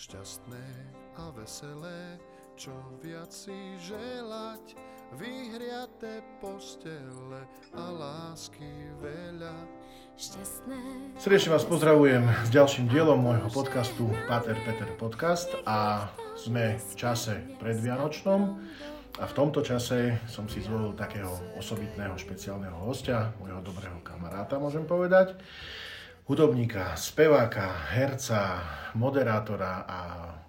šťastné a veselé, čo viac si želať, vyhriaté postele a lásky veľa. Šťastné. Srdečne vás pozdravujem s ďalším dielom môjho podcastu Pater Peter Podcast a sme v čase predvianočnom a v tomto čase som si zvolil takého osobitného špeciálneho hostia, môjho dobrého kamaráta, môžem povedať hudobníka, speváka, herca, moderátora a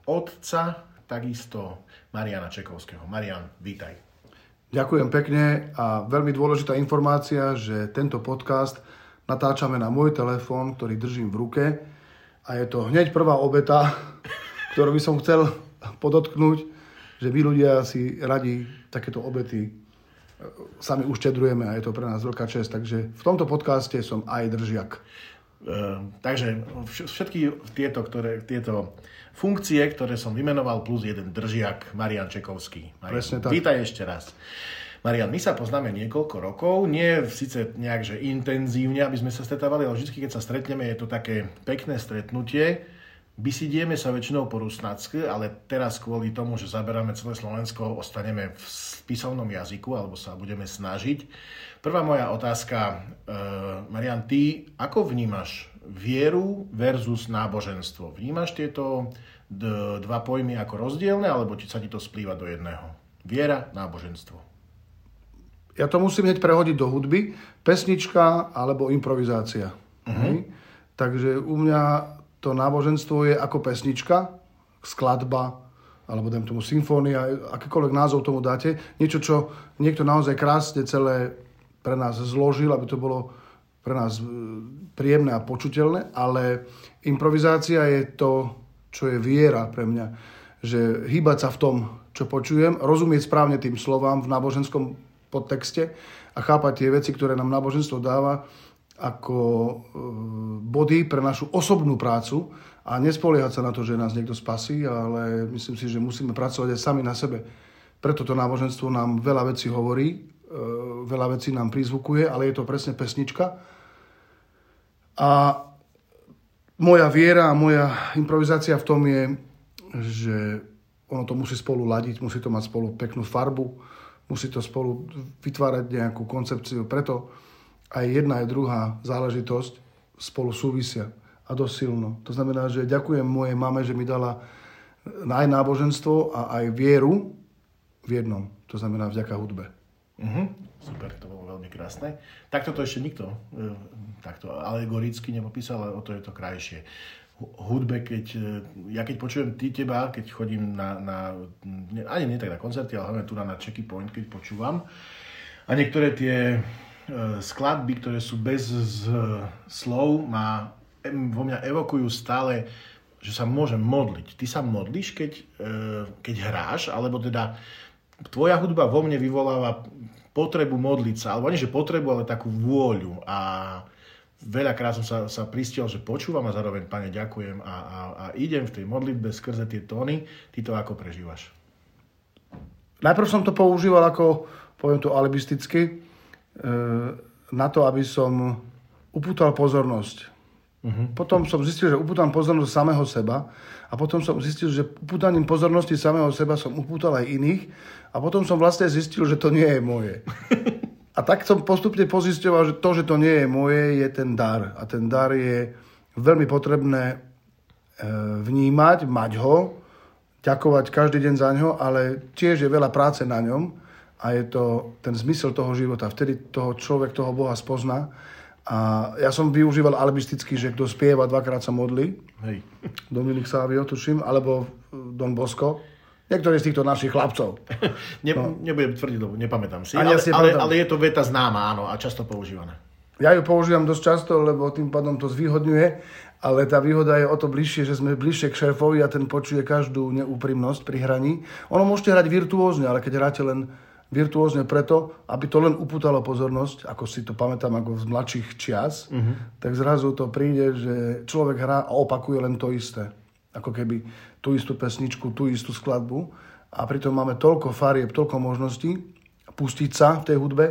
otca, takisto Mariana Čekovského. Marian, vítaj. Ďakujem pekne a veľmi dôležitá informácia, že tento podcast natáčame na môj telefón, ktorý držím v ruke a je to hneď prvá obeta, ktorú by som chcel podotknúť, že my ľudia si radi takéto obety e, sami uštedrujeme a je to pre nás veľká čest. Takže v tomto podcaste som aj držiak. Ehm, takže všetky tieto, ktoré, tieto funkcie, ktoré som vymenoval, plus jeden držiak, Marian Čekovský. Marian, Presne tak. Vítaj ešte raz. Marian, my sa poznáme niekoľko rokov, nie síce nejak, že intenzívne, aby sme sa stretávali, ale vždy, keď sa stretneme, je to také pekné stretnutie. Vysidieme sa väčšinou po rusnacky, ale teraz kvôli tomu, že zaberáme celé Slovensko, ostaneme v písomnom jazyku, alebo sa budeme snažiť. Prvá moja otázka, uh, Marian, ty ako vnímaš vieru versus náboženstvo? Vnímaš tieto dva pojmy ako rozdielne, alebo sa ti to splýva do jedného? Viera, náboženstvo. Ja to musím hneď prehodiť do hudby. Pesnička alebo improvizácia. Uh-huh. Takže u mňa to náboženstvo je ako pesnička, skladba, alebo dajme tomu symfónia, akýkoľvek názov tomu dáte. Niečo, čo niekto naozaj krásne celé pre nás zložil, aby to bolo pre nás e, príjemné a počuteľné, ale improvizácia je to, čo je viera pre mňa. Že hýbať sa v tom, čo počujem, rozumieť správne tým slovám v náboženskom podtexte a chápať tie veci, ktoré nám náboženstvo dáva ako e, body pre našu osobnú prácu a nespoliehať sa na to, že nás niekto spasí, ale myslím si, že musíme pracovať aj sami na sebe. Preto to náboženstvo nám veľa vecí hovorí E, veľa vecí nám prizvukuje, ale je to presne pesnička. A moja viera a moja improvizácia v tom je, že ono to musí spolu ladiť, musí to mať spolu peknú farbu, musí to spolu vytvárať nejakú koncepciu. Preto aj jedna aj druhá záležitosť spolu súvisia a dosť silno. To znamená, že ďakujem mojej mame, že mi dala aj náboženstvo a aj vieru v jednom. To znamená vďaka hudbe. Uh-huh. Super, to bolo veľmi krásne. Takto to ešte nikto e, takto alegoricky nepopísal, ale o to je to krajšie. Hudbe, keď, e, ja keď počujem ty teba, keď chodím na, na ani nie tak na koncerty, ale hlavne tu na, na Checky Point, keď počúvam, a niektoré tie e, skladby, ktoré sú bez z, slov, ma, vo mňa evokujú stále, že sa môžem modliť. Ty sa modlíš, keď, keď hráš, alebo teda tvoja hudba vo mne vyvoláva potrebu modliť sa, alebo nie, že potrebu, ale takú vôľu. A veľakrát som sa, sa pristiel, že počúvam a zároveň, pane, ďakujem a, a, a idem v tej modlitbe skrze tie tóny. Ty to ako prežívaš? Najprv som to používal ako, poviem to alibisticky, e, na to, aby som upútal pozornosť. Uh-huh. Potom som zistil, že upútam pozornosť samého seba a potom som zistil, že upútaním pozornosti samého seba som upútal aj iných a potom som vlastne zistil, že to nie je moje. A tak som postupne pozisťoval, že to, že to nie je moje, je ten dar. A ten dar je veľmi potrebné e, vnímať, mať ho, ďakovať každý deň za ňo, ale tiež je veľa práce na ňom a je to ten zmysel toho života. Vtedy toho človek toho Boha spozná. A ja som využíval alibisticky, že kto spieva, dvakrát sa modlí. Hej. Dominik Savio, tuším, alebo Don Bosco. Niektorí z týchto našich chlapcov. ne, no. Nebudem tvrdiť, lebo nepamätám si. Ale, ale, ale je to veta známa, áno, a často používaná. Ja ju používam dosť často, lebo tým pádom to zvýhodňuje, ale tá výhoda je o to bližšie, že sme bližšie k šéfovi a ten počuje každú neúprimnosť pri hraní. Ono môžete hrať virtuózne, ale keď hráte len virtuózne preto, aby to len upútalo pozornosť, ako si to pamätám ako z mladších čias, uh-huh. tak zrazu to príde, že človek hrá a opakuje len to isté. Ako keby tú istú pesničku, tú istú skladbu a pritom máme toľko farieb, toľko možností pustiť sa v tej hudbe.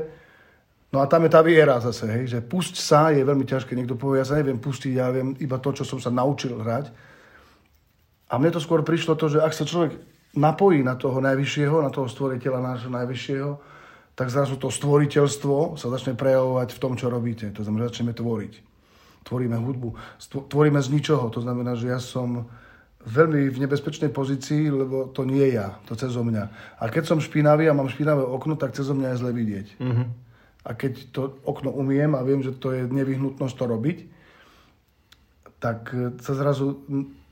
No a tam je tá viera zase, hej, že pusť sa je veľmi ťažké. Niekto povie, ja sa neviem pustiť, ja viem iba to, čo som sa naučil hrať. A mne to skôr prišlo to, že ak sa človek napojí na toho najvyššieho, na toho stvoriteľa nášho najvyššieho, tak zrazu to stvoriteľstvo sa začne prejavovať v tom, čo robíte. To znamená, že začneme tvoriť. Tvoríme hudbu. Tvoríme z ničoho. To znamená, že ja som veľmi v nebezpečnej pozícii, lebo to nie je ja, to cez mňa. A keď som špinavý a mám špinavé okno, tak cez mňa je zle vidieť. Mm-hmm. A keď to okno umiem a viem, že to je nevyhnutnosť to robiť, tak sa zrazu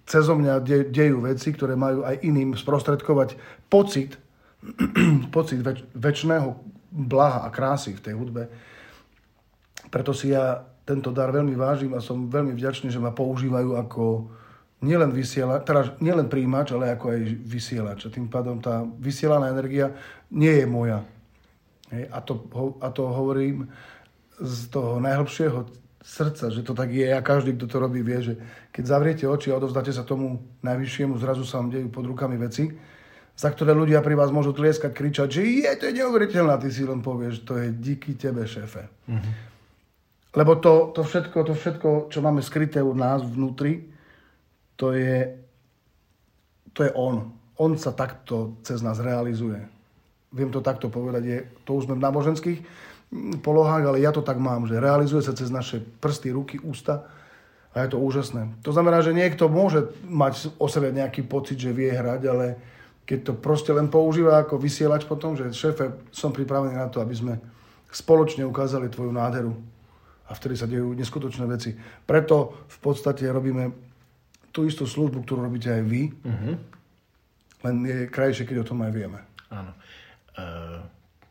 cez mňa de- dejú veci, ktoré majú aj iným sprostredkovať pocit, pocit väč- väčšného blaha a krásy v tej hudbe. Preto si ja tento dar veľmi vážim a som veľmi vďačný, že ma používajú ako nielen vysielač, teda nielen príjimač, ale ako aj vysielač. A tým pádom tá vysielaná energia nie je moja. Hej, a, to, a to hovorím z toho najhlbšieho srdca, že to tak je a každý, kto to robí, vie, že keď zavriete oči a odovzdáte sa tomu najvyššiemu, zrazu sa vám dejú pod rukami veci, za ktoré ľudia pri vás môžu tlieskať, kričať, že je, to je neuveriteľné, ty si len povieš, to je díky tebe, šéfe. Mm-hmm. Lebo to, to, všetko, to všetko, čo máme skryté u nás vnútri, to je, to je on. On sa takto cez nás realizuje. Viem to takto povedať, je, to už sme v náboženských polohách, ale ja to tak mám, že realizuje sa cez naše prsty, ruky, ústa a je to úžasné. To znamená, že niekto môže mať o sebe nejaký pocit, že vie hrať, ale keď to proste len používa ako vysielač potom, že šéfe, som pripravený na to, aby sme spoločne ukázali tvoju nádheru. A vtedy sa dejú neskutočné veci. Preto v podstate robíme tú istú službu, ktorú robíte aj vy, uh-huh. len je krajšie, keď o tom aj vieme. Áno. E,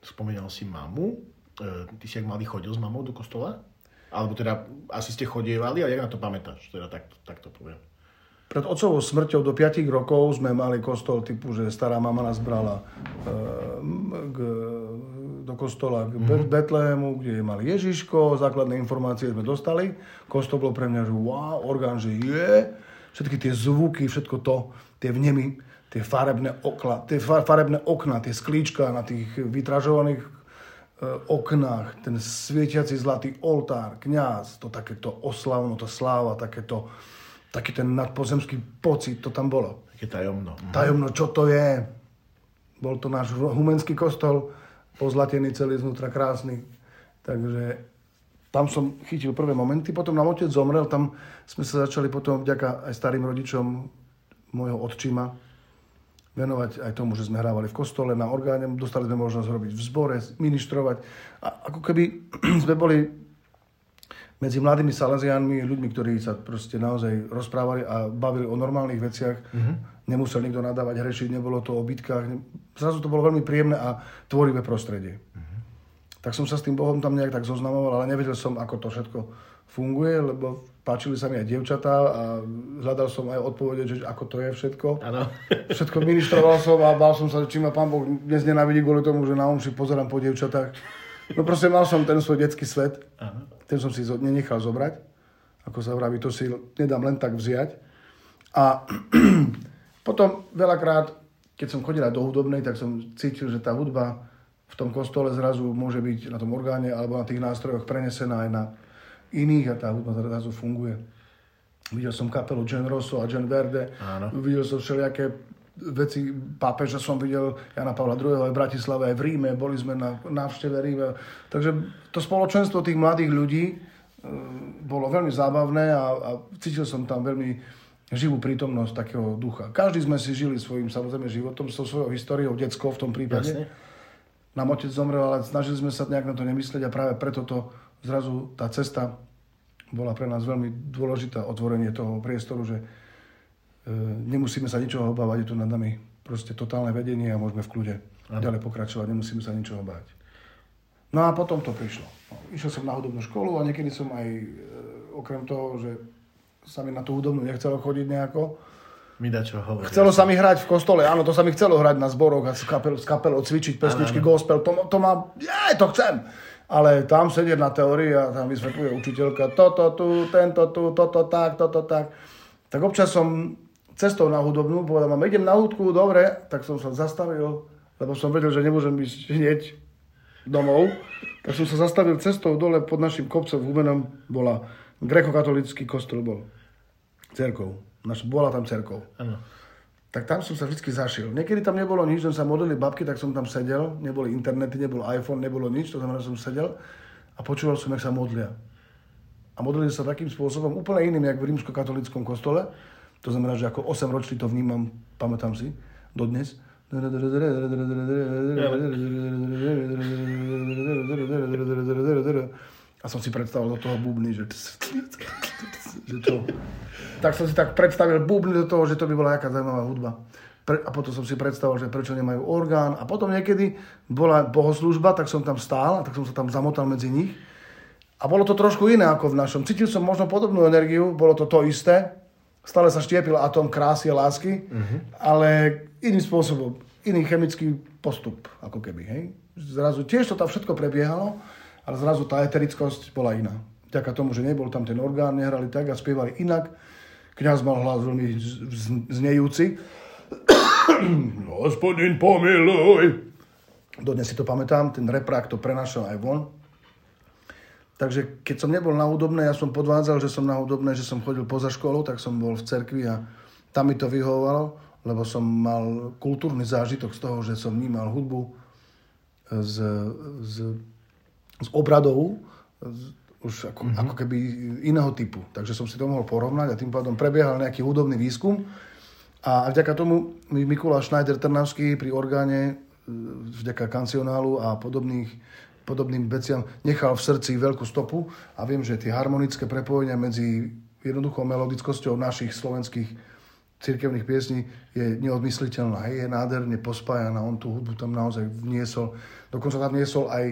spomínal si mamu. E, ty si ak malý chodil s mamou do kostola? Alebo teda asi ste chodievali, a jak na to pamätáš? Teda tak, tak to poviem. Pred otcovou smrťou do 5 rokov sme mali kostol typu, že stará mama nás brala e, k, do kostola k mm-hmm. Betlému, kde mali Ježiško, základné informácie sme dostali. Kostol bol pre mňa, že wow, orgán, že je všetky tie zvuky, všetko to, tie vnemy, tie farebné, okla, tie farebné okna, tie sklíčka na tých vytražovaných oknách, ten svietiaci zlatý oltár, kňaz, to takéto oslavno, to sláva, takéto, taký ten nadpozemský pocit, to tam bolo. Také tajomno. Mhm. Tajomno, čo to je? Bol to náš humenský kostol, pozlatený celý znútra, krásny. Takže tam som chytil prvé momenty, potom nám otec zomrel, tam sme sa začali potom vďaka aj starým rodičom môjho otčima venovať aj tomu, že sme hrávali v kostole, na orgáne, dostali sme možnosť robiť v zbore, ministrovať. A ako keby sme boli medzi mladými Salesianmi, ľuďmi, ktorí sa proste naozaj rozprávali a bavili o normálnych veciach. Mm-hmm. Nemusel nikto nadávať, hrešiť, nebolo to o bitkách. Zrazu to bolo veľmi príjemné a tvorivé prostredie. Mm-hmm tak som sa s tým Bohom tam nejak tak zoznamoval, ale nevedel som, ako to všetko funguje, lebo páčili sa mi aj dievčatá a hľadal som aj odpovede, že ako to je všetko. Ano. Všetko ministroval som a bál som sa, či ma pán Boh dnes nenávidí kvôli tomu, že na omši pozerám po dievčatách. No proste mal som ten svoj detský svet, ano. ten som si nenechal zobrať, ako sa vraví, to si nedám len tak vziať. A potom veľakrát, keď som chodil do hudobnej, tak som cítil, že tá hudba v tom kostole zrazu môže byť na tom orgáne alebo na tých nástrojoch prenesená aj na iných a tá hudba zrazu funguje. Videl som kapelu Gen Rosso a Gen Verde, Áno. videl som všelijaké veci, pápeža som videl Jana Pavla II. aj v Bratislave, aj v Ríme, boli sme na návšteve Ríme. Takže to spoločenstvo tých mladých ľudí e, bolo veľmi zábavné a, a cítil som tam veľmi živú prítomnosť takého ducha. Každý sme si žili svojím samozrejme životom, so svojou históriou, detskou v tom prípade. Jasne nám otec zomrel, ale snažili sme sa nejak na to nemyslieť a práve preto to zrazu tá cesta bola pre nás veľmi dôležitá, otvorenie toho priestoru, že e, nemusíme sa ničoho obávať, je tu nad nami proste totálne vedenie a môžeme v kľude ano. ďalej pokračovať, nemusíme sa ničoho báť. No a potom to prišlo. Išiel som na hudobnú školu a niekedy som aj, e, okrem toho, že sa mi na tú hudobnú nechcelo chodiť nejako, mi dá čo hovoriť. Chcelo sa mi hrať v kostole, áno, to sa mi chcelo hrať na zboroch a s, kapel, s kapelou cvičiť pesničky, gospel, to, to má, ja to chcem. Ale tam sedieť na teórii a tam vysvetľuje učiteľka toto tu, tento tu, toto tak, toto tak. Tak občas som cestou na hudobnú povedal, mám, idem na hudku, dobre, tak som sa zastavil, lebo som vedel, že nemôžem ísť hneď domov. Tak som sa zastavil cestou dole pod našim kopcom v Humenom, bola grekokatolický kostol bol, cerkov Naš, bola tam cerkov. Áno. Tak tam som sa vždy zašiel. Niekedy tam nebolo nič, som sa modlili babky, tak som tam sedel. Neboli internety, nebol iPhone, nebolo nič, to znamená, že som sedel a počúval som, jak sa modlia. A modlili sa takým spôsobom, úplne iným, jak v rímsko-katolickom kostole. To znamená, že ako 8 ročný to vnímam, pamätám si, dodnes. A som si predstavil do toho bubny, že... že čo? Tak som si tak predstavil bubny do toho, že to by bola jaká zaujímavá hudba. Pre, a potom som si predstavil, že prečo nemajú orgán. A potom niekedy bola bohoslužba, tak som tam stál a tak som sa tam zamotal medzi nich. A bolo to trošku iné ako v našom. Cítil som možno podobnú energiu, bolo to to isté. Stále sa štiepil atom krásy a lásky, uh-huh. ale iným spôsobom, iný chemický postup, ako keby. Hej? Zrazu tiež to tam všetko prebiehalo, ale zrazu tá eterickosť bola iná. Vďaka tomu, že nebol tam ten orgán, nehrali tak a spievali inak. Kňaz mal hlas veľmi znejúci. Hospodin pomiluj. Dodnes si to pamätám, ten reprák to prenašal aj von. Takže keď som nebol na hudobné, ja som podvádzal, že som na hudobné, že som chodil poza školu, tak som bol v cerkvi a tam mi to vyhovovalo, lebo som mal kultúrny zážitok z toho, že som vnímal hudbu z, z, z obradov, z, už ako, mm-hmm. ako keby iného typu. Takže som si to mohol porovnať a tým pádom prebiehal nejaký hudobný výskum. A vďaka tomu Mikuláš Schneider Trnavský pri orgáne, vďaka kancionálu a podobných podobným veciam nechal v srdci veľkú stopu a viem, že tie harmonické prepojenia medzi jednoduchou melodickosťou našich slovenských cirkevných piesní je neodmysliteľná. Hej, je nádherne pospájaná, on tú hudbu tam naozaj vniesol. Dokonca tam vniesol aj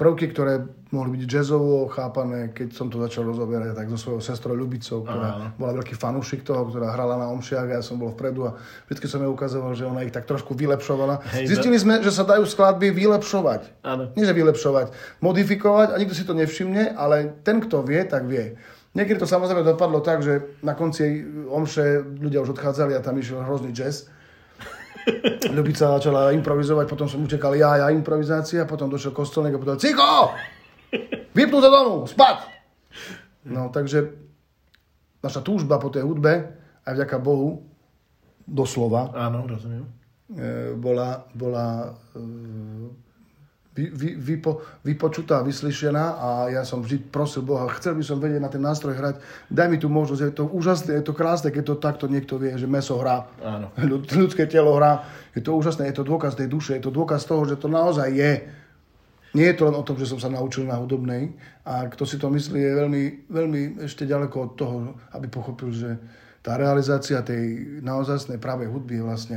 prvky, ktoré mohli byť jazzovo chápané, keď som to začal rozoberať tak so svojou sestrou Ľubicou, ktorá Aha. bola veľký fanúšik toho, ktorá hrala na omšiach a ja som bol vpredu a vždy som jej ukazoval, že ona ich tak trošku vylepšovala. Hej, Zistili no. sme, že sa dajú skladby vylepšovať. Áno. Nie, že vylepšovať, modifikovať a nikto si to nevšimne, ale ten, kto vie, tak vie. Niekedy to samozrejme dopadlo tak, že na konci omše ľudia už odchádzali a tam išiel hrozný jazz Ľubica začala improvizovať, potom som utekal ja, ja improvizácia, potom došiel kostolník a povedal, Ciko! Vypnú sa domu, spať! No, takže naša túžba po tej hudbe, aj vďaka Bohu, doslova, Áno, rozumiem. E, bola, bola e, vy, vy, vypo, vypočutá, vyslyšená a ja som vždy prosil Boha, chcel by som vedieť na ten nástroj hrať, daj mi tú možnosť, je to úžasné, je to krásne, keď to takto niekto vie, že meso hrá, Áno. ľudské telo hrá, je to úžasné, je to dôkaz tej duše, je to dôkaz toho, že to naozaj je. Nie je to len o tom, že som sa naučil na hudobnej a kto si to myslí, je veľmi, veľmi ešte ďaleko od toho, aby pochopil, že tá realizácia tej naozajstnej pravej hudby je vlastne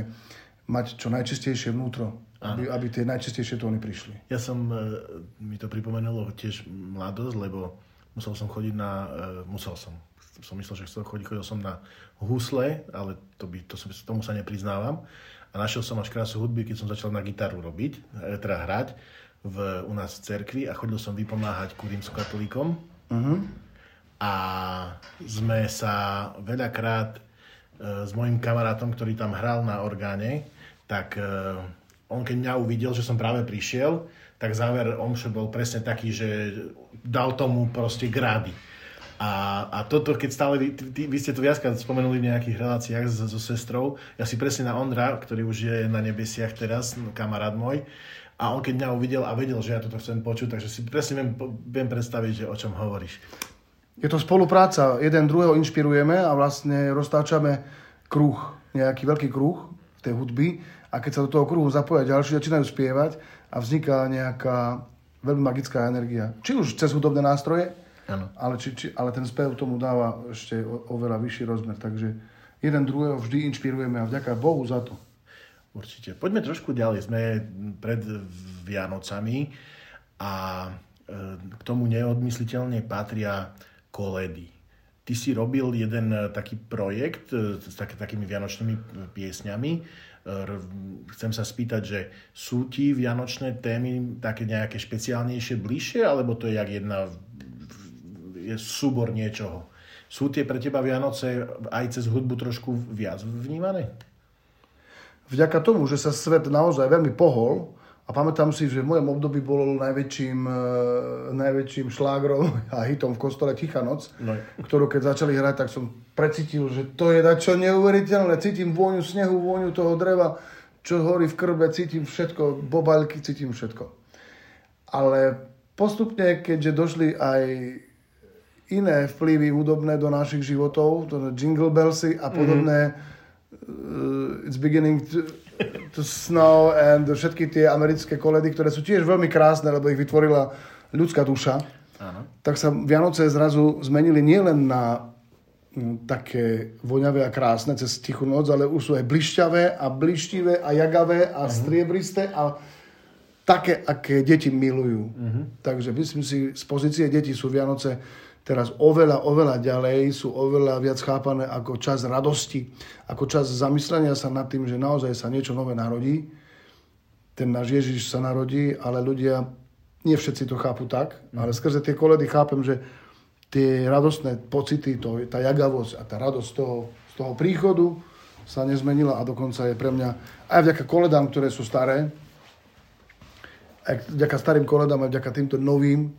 mať čo najčistejšie vnútro aby, aby tie najčastejšie tóny prišli. Ja som, e, mi to pripomenulo tiež mladosť, lebo musel som chodiť na, e, musel som, som myslel, že chcel chodiť, chodil som na husle, ale to by, to som, tomu sa nepriznávam. A našiel som až krásu hudby, keď som začal na gitaru robiť, e, teda hrať v, u nás v cerkvi a chodil som vypomáhať ku rímskokatolíkom. Uh-huh. A sme sa veľakrát s mojim kamarátom, ktorý tam hral na orgáne, tak on keď mňa uvidel, že som práve prišiel, tak záver omše bol presne taký, že dal tomu proste grády. A, a toto, keď stále, vy, ty, vy ste to viackrát spomenuli v nejakých reláciách so, so sestrou, ja si presne na Ondra, ktorý už je na nebesiach teraz, kamarát môj, a on keď mňa uvidel a vedel, že ja toto chcem počuť, takže si presne viem, viem predstaviť, že o čom hovoríš. Je to spolupráca, jeden druhého inšpirujeme a vlastne roztáčame kruh, nejaký veľký kruh tej hudby a keď sa do toho kruhu zapoja ďalší, začínajú spievať a vzniká nejaká veľmi magická energia. Či už cez hudobné nástroje, ano. ale, či, či, ale ten spev tomu dáva ešte o, oveľa vyšší rozmer. Takže jeden druhého vždy inšpirujeme a vďaka Bohu za to. Určite. Poďme trošku ďalej. Sme pred Vianocami a e, k tomu neodmysliteľne patria koledy. Ty si robil jeden e, taký projekt e, s tak, takými vianočnými piesňami chcem sa spýtať, že sú ti vianočné témy také nejaké špeciálnejšie, bližšie, alebo to je jak jedna je súbor niečoho? Sú tie pre teba Vianoce aj cez hudbu trošku viac vnímané? Vďaka tomu, že sa svet naozaj veľmi pohol A pamätám si, že v mojom období bol najväčším, uh, najväčším šlágrom a hitom v kostole Tichá noc, No. ktorú keď začali hrať, tak som precítil, že to je dačo neuveriteľné. Cítim vôňu snehu, vôňu toho dreva, čo horí v krbe, cítim všetko, bobaľky, cítim všetko. Ale postupne, keďže došli aj iné vplyvy hudobné do našich životov, to jingle bellsy a podobné, mm-hmm. uh, it's beginning to snow and všetky tie americké koledy, ktoré sú tiež veľmi krásne, lebo ich vytvorila ľudská duša, Áno. tak sa Vianoce zrazu zmenili nielen na mm, také voňavé a krásne cez tichú noc, ale už sú aj blišťavé a blištivé a jagavé a striebristé a také, aké deti milujú. Takže myslím si, z pozície detí sú Vianoce teraz oveľa, oveľa ďalej, sú oveľa viac chápané ako čas radosti, ako čas zamyslenia sa nad tým, že naozaj sa niečo nové narodí. Ten náš Ježiš sa narodí, ale ľudia, nie všetci to chápu tak, ale skrze tie koledy chápem, že tie radostné pocity, to, tá jagavosť a tá radosť toho, z toho príchodu sa nezmenila a dokonca je pre mňa aj vďaka koledám, ktoré sú staré, aj vďaka starým koledám, aj vďaka týmto novým,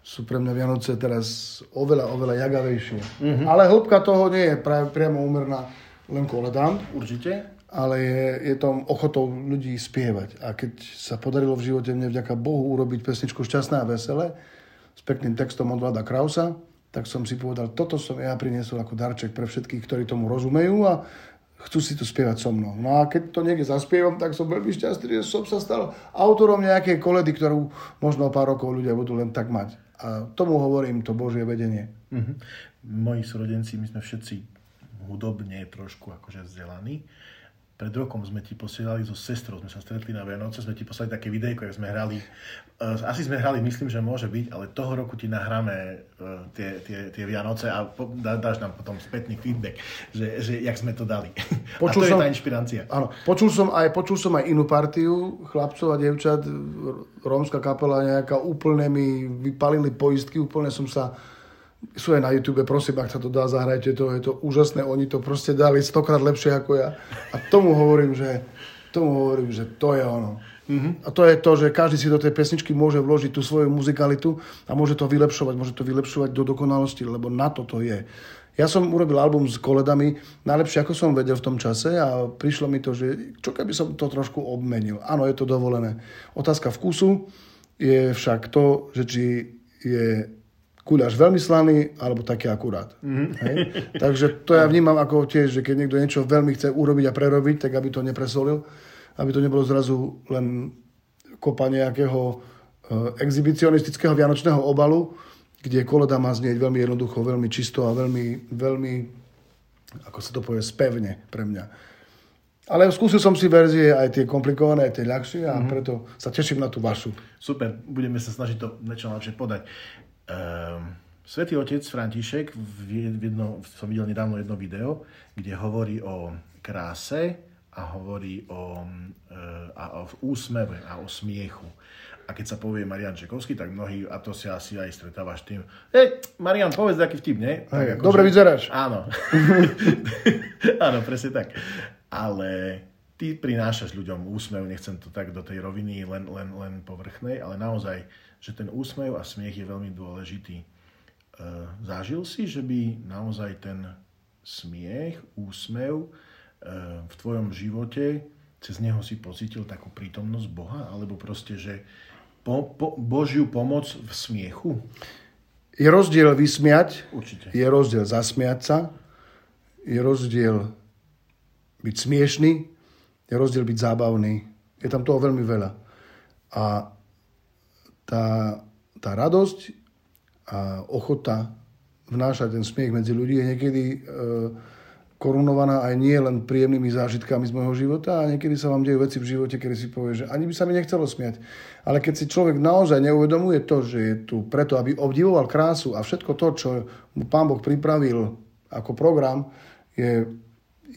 sú pre mňa Vianoce teraz oveľa, oveľa jagavejšie. Mm-hmm. Ale hĺbka toho nie je pra, priamo úmerná len koledám, Určite. ale je, je tom ochotou ľudí spievať. A keď sa podarilo v živote mne vďaka Bohu urobiť pesničku Šťastné a veselé s pekným textom od Vlada Krausa, tak som si povedal, toto som ja priniesol ako darček pre všetkých, ktorí tomu rozumejú a chcú si to spievať so mnou. No a keď to niekde zaspievam, tak som veľmi šťastný, že som sa stal autorom nejakej koledy, ktorú možno o pár rokov ľudia budú len tak mať. A tomu hovorím to Božie vedenie. Mhm. Moji súrodenci, my sme všetci hudobne trošku akože vzdelaní. Pred rokom sme ti posielali so sestrou, sme sa stretli na Vianoce, sme ti poslali také videjko, jak sme hrali. Uh, asi sme hrali, myslím, že môže byť, ale toho roku ti nahráme uh, tie, tie, tie Vianoce a dáš nám potom spätný feedback, že, že jak sme to dali. Počul a to som- je tá inšpirácia. Áno, počul som aj, počul som aj inú partiu chlapcov a devčat, rómska kapela nejaká, úplne mi vypalili poistky, úplne som sa, sú aj na YouTube, prosím, ak sa to dá, zahrajte to, je to úžasné, oni to proste dali stokrát lepšie ako ja. A tomu hovorím, že, tomu hovorím, že to je ono. Mm-hmm. A to je to, že každý si do tej pesničky môže vložiť tú svoju muzikalitu a môže to vylepšovať, môže to vylepšovať do dokonalosti, lebo na to to je. Ja som urobil album s koledami najlepšie, ako som vedel v tom čase a prišlo mi to, že čo keby som to trošku obmenil. Áno, je to dovolené. Otázka vkusu je však to, že či je guľaš veľmi slaný, alebo taký akurát. Mm-hmm. Hej? Takže to ja vnímam ako tiež, že keď niekto niečo veľmi chce urobiť a prerobiť, tak aby to nepresolil, aby to nebolo zrazu len kopa nejakého e, exhibicionistického vianočného obalu, kde koleda má znieť veľmi jednoducho, veľmi čisto a veľmi, veľmi, ako sa to povie, spevne pre mňa. Ale skúsil som si verzie aj tie komplikované, aj tie ľahšie a mm-hmm. preto sa teším na tú vašu. Super, budeme sa snažiť to niečo lepšie podať. Um, Svetý otec František, v jedno, som videl nedávno jedno video, kde hovorí o kráse a hovorí o, e, a o úsmeve a o smiechu. A keď sa povie Marian Čekovský, tak mnohí, a to si asi aj stretávaš tým, hej, Marian, povedz taký vtip, nie? Hej, Tak dobre vyzeráš. Áno. Áno, presne tak. Ale ty prinášaš ľuďom úsmev, nechcem to tak do tej roviny len, len, len povrchnej, ale naozaj, že ten úsmev a smiech je veľmi dôležitý. E, zažil si, že by naozaj ten smiech, úsmev e, v tvojom živote, cez neho si pocítil takú prítomnosť Boha? Alebo proste, že po, po, Božiu pomoc v smiechu? Je rozdiel vysmiať, Určite. je rozdiel zasmiať sa, je rozdiel byť smiešný, je rozdiel byť zábavný. Je tam toho veľmi veľa. A tá, tá radosť a ochota vnášať ten smiech medzi ľudí je niekedy e, korunovaná aj nie len príjemnými zážitkami z môjho života a niekedy sa vám dejú veci v živote, kedy si povie, že ani by sa mi nechcelo smiať. Ale keď si človek naozaj neuvedomuje to, že je tu preto, aby obdivoval krásu a všetko to, čo mu Pán Boh pripravil ako program, je,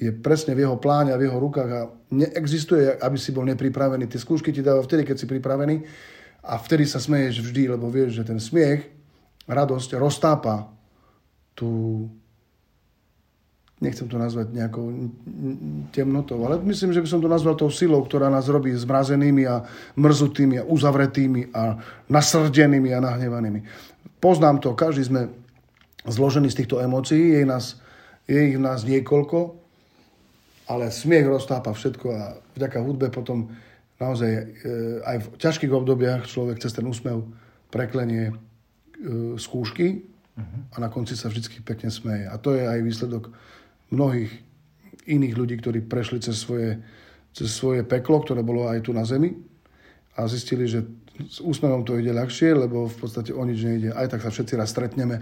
je presne v jeho pláne a v jeho rukách a neexistuje, aby si bol nepripravený. Tie skúšky ti dáva vtedy, keď si pripravený a vtedy sa smeješ vždy, lebo vieš, že ten smiech, radosť roztápa tú nechcem to nazvať nejakou temnotou, ale myslím, že by som to nazval tou silou, ktorá nás robí zmrazenými a mrzutými a uzavretými a nasrdenými a nahnevanými. Poznám to, každý sme zložení z týchto emócií, je, nás, je ich nás niekoľko, ale smiech roztápa všetko a vďaka hudbe potom naozaj e, aj v ťažkých obdobiach človek cez ten úsmev preklenie e, skúšky a na konci sa vždy pekne smeje. A to je aj výsledok mnohých iných ľudí, ktorí prešli cez svoje, cez svoje peklo, ktoré bolo aj tu na zemi a zistili, že s úsmevom to ide ľahšie, lebo v podstate o nič nejde. Aj tak sa všetci raz stretneme,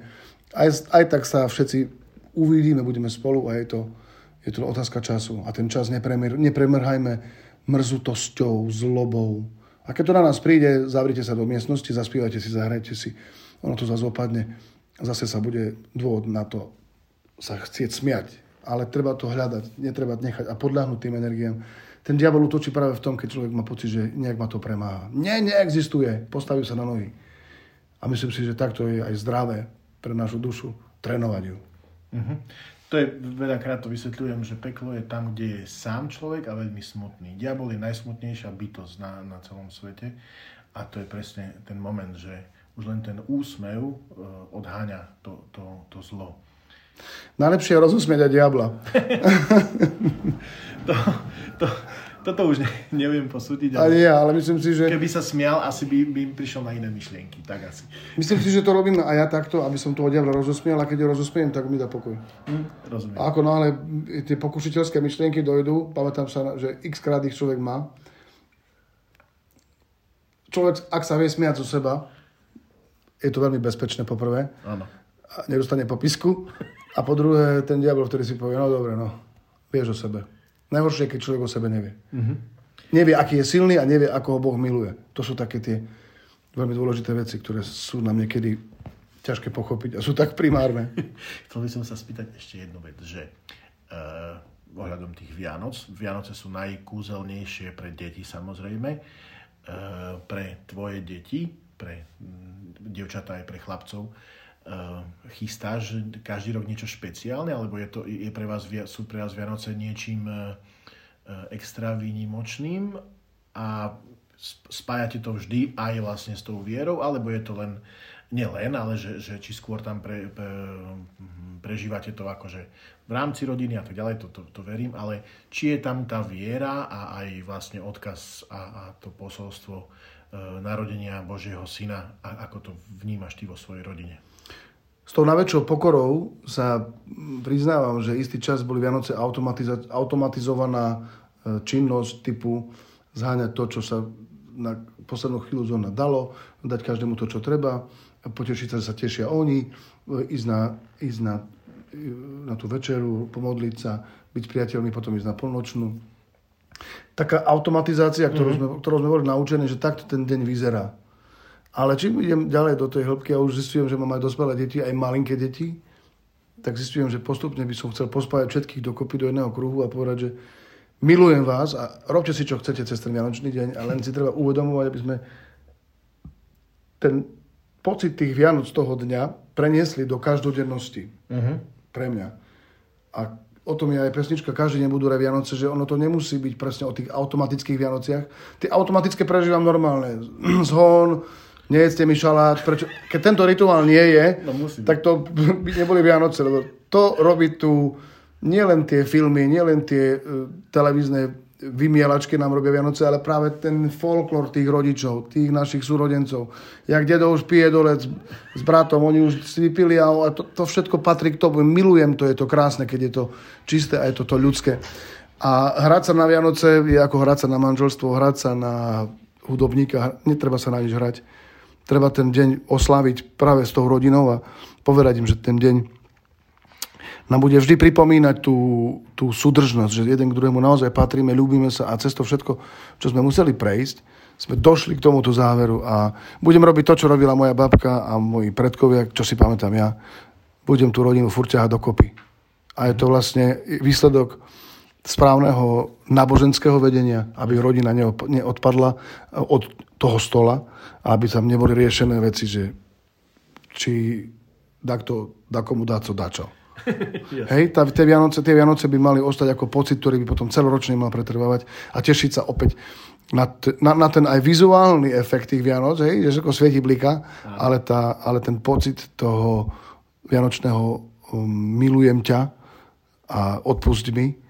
aj, aj tak sa všetci uvidíme, budeme spolu a je to, je to otázka času. A ten čas nepremr, nepremrhajme mrzutosťou, zlobou. A keď to na nás príde, zavrite sa do miestnosti, zaspívajte si, zahrajte si. Ono to zase opadne. Zase sa bude dôvod na to sa chcieť smiať. Ale treba to hľadať, netreba nechať a podľahnuť tým energiám. Ten diabol útočí práve v tom, keď človek má pocit, že nejak ma to premáha. Nie, neexistuje. Postaví sa na nohy. A myslím si, že takto je aj zdravé pre našu dušu trénovať ju. Uh-huh. To je, veľakrát to vysvetľujem, že peklo je tam, kde je sám človek a veľmi smutný. Diabol je najsmutnejšia bytosť na, na celom svete a to je presne ten moment, že už len ten úsmev uh, odháňa to, to, to zlo. Najlepšie je rozosmieť aj diabla. to, to, toto už ne, neviem posúdiť. Ale, nie, ale myslím si, že... Keby sa smial, asi by, by prišiel na iné myšlienky. Tak asi. Myslím si, že to robím aj ja takto, aby som toho diabla rozosmial a keď ho rozosmiem, tak mi dá pokoj. Hm, rozumiem. A ako náhle tie pokušiteľské myšlienky dojdú, pamätám sa, že x krát ich človek má, človek, ak sa vie smiať zo seba, je to veľmi bezpečné poprvé. Áno. A nedostane popisku. A po druhé, ten diabol, ktorý si povie, no dobre, no, vieš o sebe. Najhoršie je, keď človek o sebe nevie. Mm-hmm. Nevie, aký je silný a nevie, ako ho Boh miluje. To sú také tie veľmi dôležité veci, ktoré sú nám niekedy ťažké pochopiť a sú tak primárne. Chcel by som sa spýtať ešte jednu vec, že uh, ohľadom tých Vianoc, Vianoce sú najkúzelnejšie pre deti samozrejme, uh, pre tvoje deti, pre um, dievčatá aj pre chlapcov, uh, chystáš každý rok niečo špeciálne, alebo je, to, je pre vás, sú pre vás Vianoce niečím uh, extra výnimočným a spájate to vždy aj vlastne s tou vierou, alebo je to len, nie len, ale že, že či skôr tam pre, pre, prežívate to akože v rámci rodiny a tak ďalej, to, to, to verím, ale či je tam tá viera a aj vlastne odkaz a, a to posolstvo narodenia Božieho Syna, a ako to vnímaš ty vo svojej rodine? S tou najväčšou pokorou sa priznávam, že istý čas boli Vianoce automatizovaná e, činnosť typu zháňať to, čo sa na poslednú chvíľu zóna dalo, dať každému to, čo treba, potešiť sa, že sa tešia oni, e, ísť na, ísť na, e, na tú večeru, pomodliť sa, byť priateľmi, potom ísť na polnočnú. Taká automatizácia, ktorú, mm-hmm. sme, ktorú sme boli naučení, že takto ten deň vyzerá. Ale čím idem ďalej do tej hĺbky a už zistujem, že mám aj dospelé deti, aj malinké deti, tak zistujem, že postupne by som chcel pospájať všetkých dokopy do jedného kruhu a povedať, že milujem vás a robte si, čo chcete cez ten Vianočný deň, ale len si treba uvedomovať, aby sme ten pocit tých Vianoc toho dňa preniesli do každodennosti. Uh-huh. Pre mňa. A o tom je aj pesnička Každý nebudú Vianoce, že ono to nemusí byť presne o tých automatických Vianociach. Tie automatické prežívam normálne. Zhon, nejedzte mi šalát, prečo? Keď tento rituál nie je, no tak to by neboli Vianoce, lebo to robí tu nielen tie filmy, nielen tie uh, televízne vymielačky nám robia Vianoce, ale práve ten folklór tých rodičov, tých našich súrodencov. Jak dedo už pije dole s, s bratom, oni už si vypili a to, to všetko patrí k tomu. Milujem to, je to krásne, keď je to čisté a je to to ľudské. A hrať sa na Vianoce je ako hrať sa na manželstvo, hrať sa na hudobníka, netreba sa na nič hrať treba ten deň oslaviť práve s tou rodinou a povedať im, že ten deň nám bude vždy pripomínať tú, tú súdržnosť, že jeden k druhému naozaj patríme, ľúbime sa a cez to všetko, čo sme museli prejsť, sme došli k tomuto záveru a budem robiť to, čo robila moja babka a moji predkovia, čo si pamätám ja. Budem tú rodinu furt ťahať dokopy. A je to vlastne výsledok správneho náboženského vedenia, aby rodina neodpadla od toho stola, aby tam neboli riešené veci, že či takto, komu dá co, dá čo. Hej, tá, tie, Vianoce, tie Vianoce by mali ostať ako pocit, ktorý by potom celoročne mal pretrvávať a tešiť sa opäť na, t- na, na ten aj vizuálny efekt tých Vianoc, hej, že ako svieti blika, ale, tá, ale ten pocit toho vianočného um, milujem ťa a odpust mi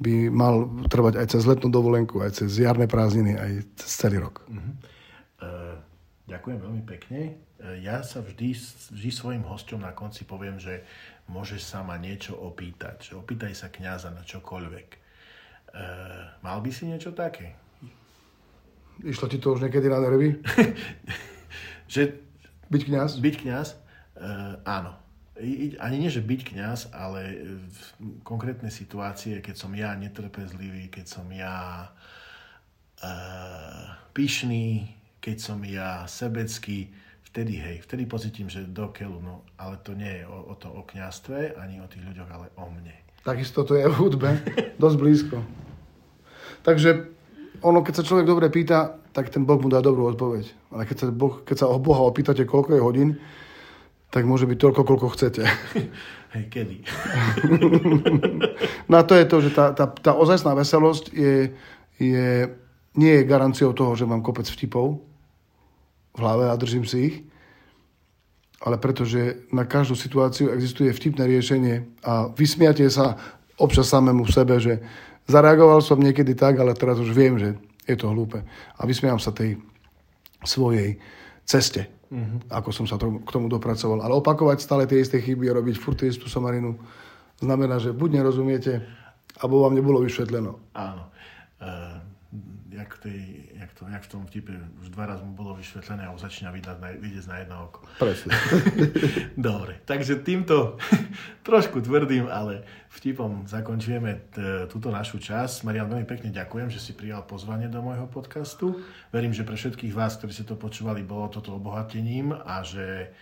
by mal trvať aj cez letnú dovolenku, aj cez jarné prázdniny, aj cez celý rok. Uh, ďakujem veľmi pekne. Uh, ja sa vždy, vždy svojim hosťom na konci poviem, že môžeš sa ma niečo opýtať. Že opýtaj sa kňaza na čokoľvek. Uh, mal by si niečo také? Išlo ti to už niekedy na nervy? že byť kňaz? Byť kňaz? Áno. Ani nie, že byť kňaz, ale v konkrétne situácie, keď som ja netrpezlivý, keď som ja uh, pyšný, keď som ja sebecký, vtedy hej, vtedy pocitím, že do keľu, no, ale to nie je o, o to o kňastve, ani o tých ľuďoch, ale o mne. Takisto to je v hudbe, dosť blízko. Takže ono, keď sa človek dobre pýta, tak ten Boh mu dá dobrú odpoveď. Ale keď sa, boh, keď sa o Boha opýtate, koľko je hodín, tak môže byť toľko, koľko chcete. Hej, kedy? no a to je to, že tá, tá, tá ozajstná veselosť je, je, nie je garanciou toho, že mám kopec vtipov v hlave a držím si ich, ale pretože na každú situáciu existuje vtipné riešenie a vysmiate sa občas samému v sebe, že Zareagoval som niekedy tak, ale teraz už viem, že je to hlúpe. A vysmiam sa tej svojej ceste, mm-hmm. ako som sa to, k tomu dopracoval. Ale opakovať stále tie isté chyby a robiť furt tú istú somarinu znamená, že buď nerozumiete, alebo vám nebolo vysvetleno. Áno. Uh, jak, tej, jak, to, jak v tom vtipe už dva raz mu bolo vysvetlené a už začína vidieť na, vidieť na jedno oko. Presne. Dobre, takže týmto trošku tvrdým, ale vtipom zakončujeme t- túto našu časť. Marian, veľmi pekne ďakujem, že si prijal pozvanie do môjho podcastu. Verím, že pre všetkých vás, ktorí ste to počúvali, bolo toto obohatením a že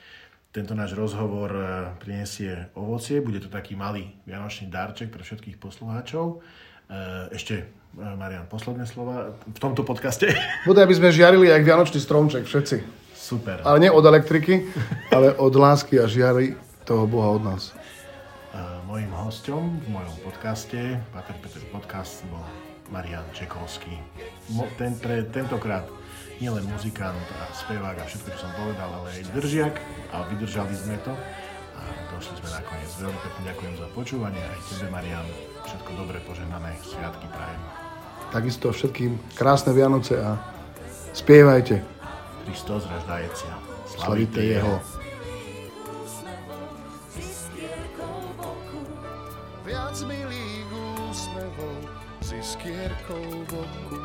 tento náš rozhovor e, prinesie ovocie. Bude to taký malý vianočný darček pre všetkých poslucháčov. E, ešte Marian, posledné slova v tomto podcaste. Bude, aby sme žiarili jak vianočný stromček, všetci. Super. Ale nie od elektriky, ale od lásky a žiary toho Boha od nás. Uh, mojím hostom v mojom podcaste, Pater Peter Podcast, bol Marian Čekovský. Ten, pre, tentokrát nielen muzikant a spevák a všetko, čo som povedal, ale aj držiak a vydržali sme to a došli sme nakoniec. Veľmi pekne ďakujem za počúvanie aj tebe, Marian. Všetko dobre, požehnané sviatky prajem takisto všetkým krásne Vianoce a spievajte. Kristus raždajecia. Slavite Jeho. Viac milých úsmevov s iskierkou v oku.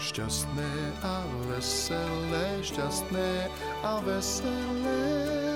Šťastné a veselé, šťastné a veselé.